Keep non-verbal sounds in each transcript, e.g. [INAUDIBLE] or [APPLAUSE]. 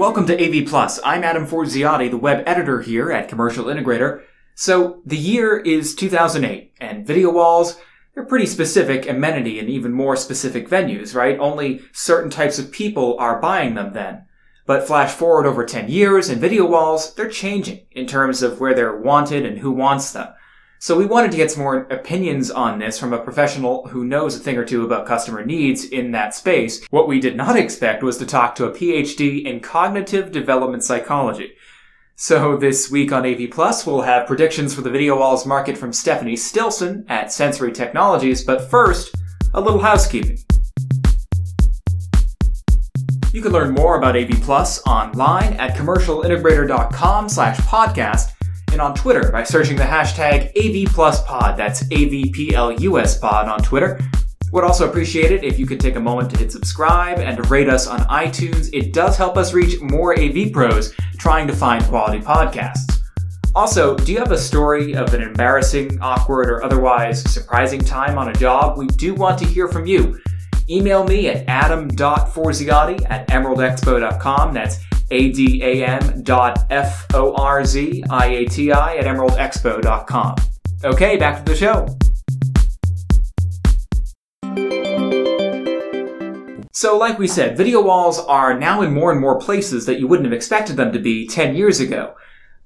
Welcome to AV Plus. I'm Adam Forziati, the web editor here at Commercial Integrator. So, the year is 2008, and video walls, they're pretty specific amenity and even more specific venues, right? Only certain types of people are buying them then. But flash forward over 10 years, and video walls, they're changing in terms of where they're wanted and who wants them. So we wanted to get some more opinions on this from a professional who knows a thing or two about customer needs in that space. What we did not expect was to talk to a PhD in cognitive development psychology. So this week on AV Plus, we'll have predictions for the video walls market from Stephanie Stilson at Sensory Technologies, but first, a little housekeeping. You can learn more about AV Plus online at commercialintegrator.com slash podcast and on Twitter by searching the hashtag AVPlusPod. That's AVPLUSPod on Twitter. Would also appreciate it if you could take a moment to hit subscribe and rate us on iTunes. It does help us reach more AV pros trying to find quality podcasts. Also, do you have a story of an embarrassing, awkward, or otherwise surprising time on a job? We do want to hear from you. Email me at adam.forziati at emeraldexpo.com. That's A-D-A-M dot F-O-R-Z-I-A-T-I at emeraldexpo.com. Okay, back to the show. So, like we said, video walls are now in more and more places that you wouldn't have expected them to be 10 years ago.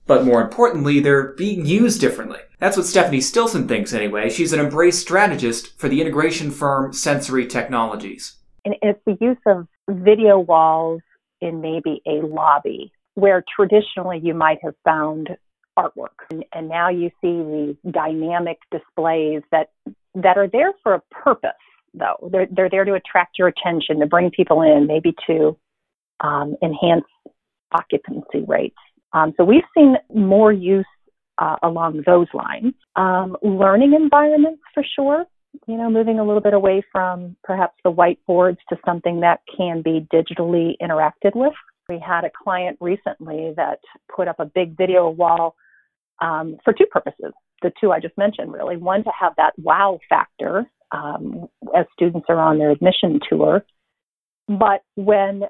But more importantly, they're being used differently. That's what Stephanie Stilson thinks anyway. She's an embrace strategist for the integration firm Sensory Technologies. And it's the use of video walls in maybe a lobby where traditionally you might have found artwork. And, and now you see these dynamic displays that that are there for a purpose though. They're, they're there to attract your attention, to bring people in, maybe to um, enhance occupancy rates. Um, so we've seen more use uh, along those lines. Um, learning environments for sure. You know, moving a little bit away from perhaps the whiteboards to something that can be digitally interacted with. We had a client recently that put up a big video wall um, for two purposes. The two I just mentioned, really. One, to have that wow factor um, as students are on their admission tour. But when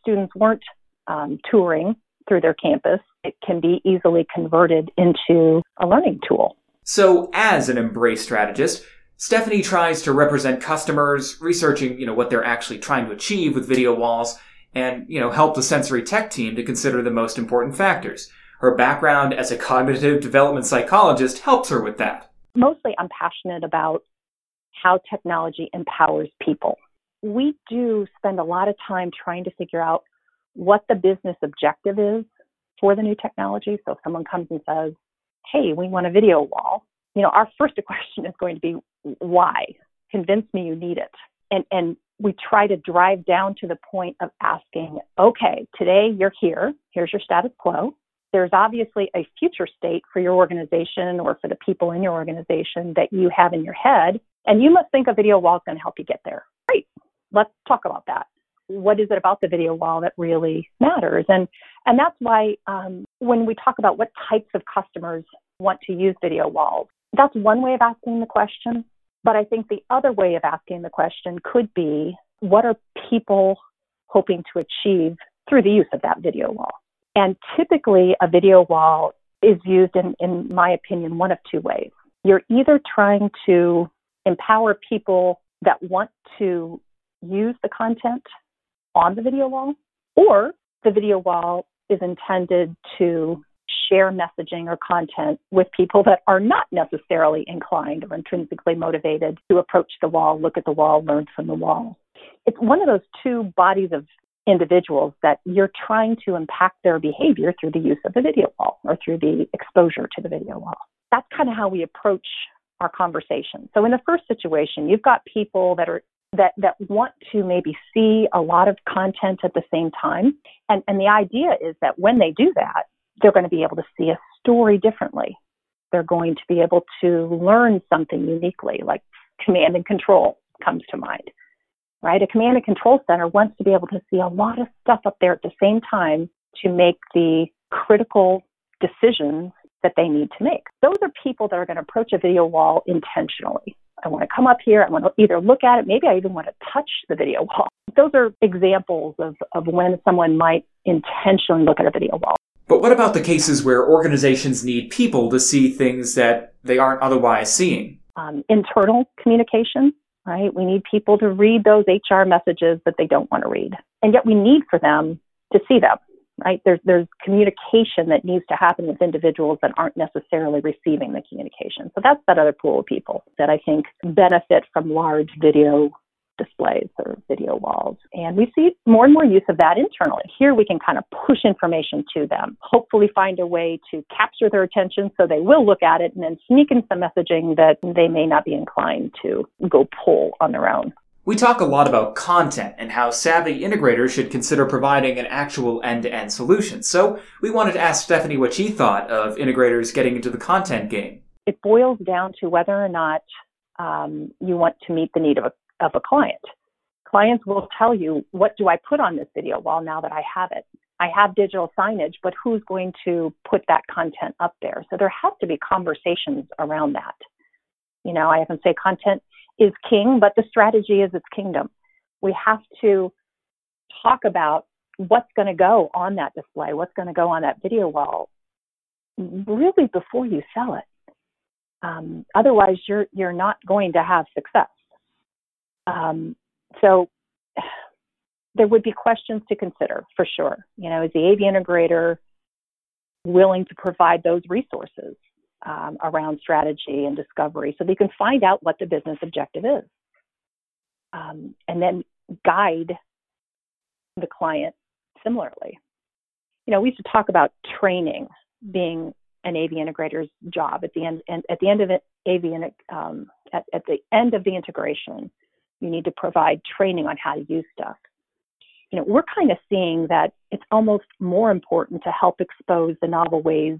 students weren't um, touring through their campus, it can be easily converted into a learning tool. So, as an embrace strategist, Stephanie tries to represent customers, researching, you know, what they're actually trying to achieve with video walls, and, you know, help the sensory tech team to consider the most important factors. Her background as a cognitive development psychologist helps her with that. Mostly, I'm passionate about how technology empowers people. We do spend a lot of time trying to figure out what the business objective is for the new technology. So if someone comes and says, hey, we want a video wall, you know, our first [LAUGHS] question is going to be why? Convince me you need it. And and we try to drive down to the point of asking, okay, today you're here, here's your status quo. There's obviously a future state for your organization or for the people in your organization that you have in your head. And you must think a video wall is going to help you get there. Great. Let's talk about that. What is it about the video wall that really matters? And and that's why um, when we talk about what types of customers want to use video walls, that's one way of asking the question. But I think the other way of asking the question could be, what are people hoping to achieve through the use of that video wall? And typically, a video wall is used in, in my opinion, one of two ways. You're either trying to empower people that want to use the content on the video wall, or the video wall is intended to share messaging or content with people that are not necessarily inclined or intrinsically motivated to approach the wall, look at the wall, learn from the wall. It's one of those two bodies of individuals that you're trying to impact their behavior through the use of the video wall or through the exposure to the video wall. That's kind of how we approach our conversation. So in the first situation, you've got people that are that that want to maybe see a lot of content at the same time. And and the idea is that when they do that, they're going to be able to see a story differently. They're going to be able to learn something uniquely, like command and control comes to mind. Right? A command and control center wants to be able to see a lot of stuff up there at the same time to make the critical decisions that they need to make. Those are people that are going to approach a video wall intentionally. I want to come up here. I want to either look at it. Maybe I even want to touch the video wall. Those are examples of, of when someone might intentionally look at a video wall. But what about the cases where organizations need people to see things that they aren't otherwise seeing? Um, internal communication, right? We need people to read those HR messages that they don't want to read. And yet we need for them to see them, right? There's, there's communication that needs to happen with individuals that aren't necessarily receiving the communication. So that's that other pool of people that I think benefit from large video displays or video walls. And we see more and more use of that internally. Here we can kind of push information to them, hopefully find a way to capture their attention so they will look at it and then sneak in some messaging that they may not be inclined to go pull on their own. We talk a lot about content and how savvy integrators should consider providing an actual end to end solution. So we wanted to ask Stephanie what she thought of integrators getting into the content game. It boils down to whether or not um, you want to meet the need of a of a client. Clients will tell you, what do I put on this video wall now that I have it? I have digital signage, but who's going to put that content up there? So there has to be conversations around that. You know, I often say content is king, but the strategy is its kingdom. We have to talk about what's going to go on that display, what's going to go on that video wall, really before you sell it. Um, otherwise, you're you're not going to have success. Um, so [SIGHS] there would be questions to consider for sure. You know, is the AV integrator willing to provide those resources um, around strategy and discovery so they can find out what the business objective is? Um, and then guide the client similarly. You know, we used to talk about training being an AV integrator's job at the end. And at the end of it, AV um, at, at the end of the integration, you need to provide training on how to use stuff. You know, we're kind of seeing that it's almost more important to help expose the novel ways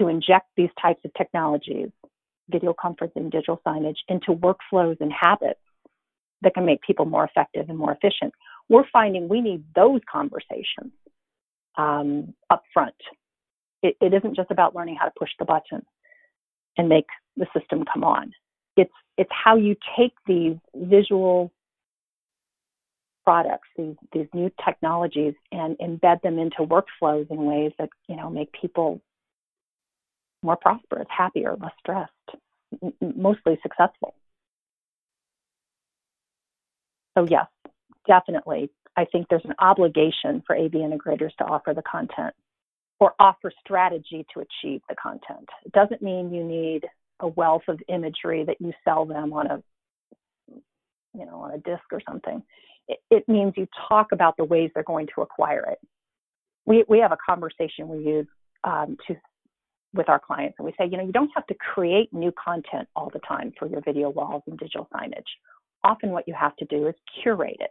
to inject these types of technologies, video conferencing, digital signage, into workflows and habits that can make people more effective and more efficient. We're finding we need those conversations um, up front. It, it isn't just about learning how to push the button and make the system come on it's it's how you take these visual products, these these new technologies, and embed them into workflows in ways that you know make people more prosperous, happier, less stressed, m- mostly successful. So yes, definitely, I think there's an obligation for AV integrators to offer the content or offer strategy to achieve the content. It doesn't mean you need a wealth of imagery that you sell them on a you know on a disc or something it, it means you talk about the ways they're going to acquire it. We we have a conversation we use um, to with our clients and we say you know you don't have to create new content all the time for your video walls and digital signage. Often what you have to do is curate it.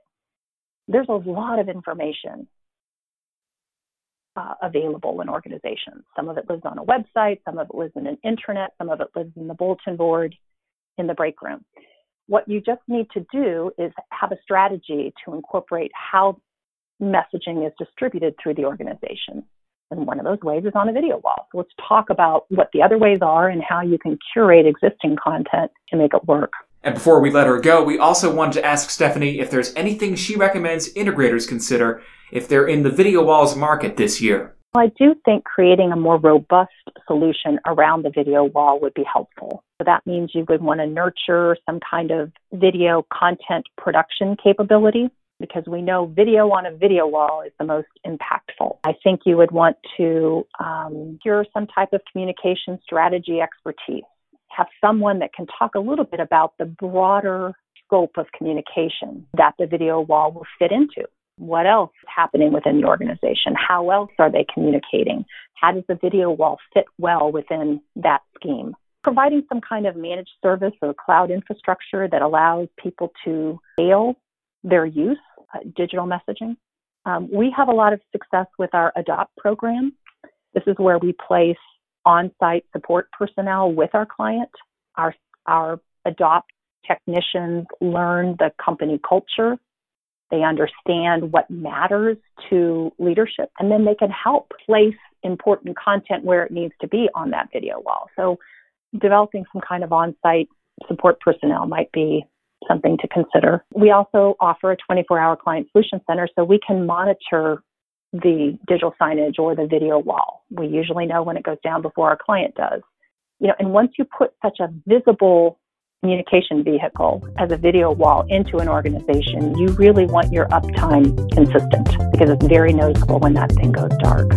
There's a lot of information uh, available in organizations. Some of it lives on a website, some of it lives in an intranet, some of it lives in the bulletin board, in the break room. What you just need to do is have a strategy to incorporate how messaging is distributed through the organization. And one of those ways is on a video wall. So let's talk about what the other ways are and how you can curate existing content to make it work. And before we let her go, we also wanted to ask Stephanie if there's anything she recommends integrators consider if they're in the video walls market this year. I do think creating a more robust solution around the video wall would be helpful. So that means you would want to nurture some kind of video content production capability because we know video on a video wall is the most impactful. I think you would want to um, hear some type of communication strategy expertise have someone that can talk a little bit about the broader scope of communication that the video wall will fit into. What else is happening within the organization? How else are they communicating? How does the video wall fit well within that scheme? Providing some kind of managed service or cloud infrastructure that allows people to scale their use, uh, digital messaging. Um, we have a lot of success with our Adopt program. This is where we place on-site support personnel with our client. Our, our adopt technicians learn the company culture. They understand what matters to leadership, and then they can help place important content where it needs to be on that video wall. So, developing some kind of on site support personnel might be something to consider. We also offer a 24 hour client solution center so we can monitor the digital signage or the video wall. We usually know when it goes down before our client does. You know, and once you put such a visible communication vehicle as a video wall into an organization, you really want your uptime consistent because it's very noticeable when that thing goes dark.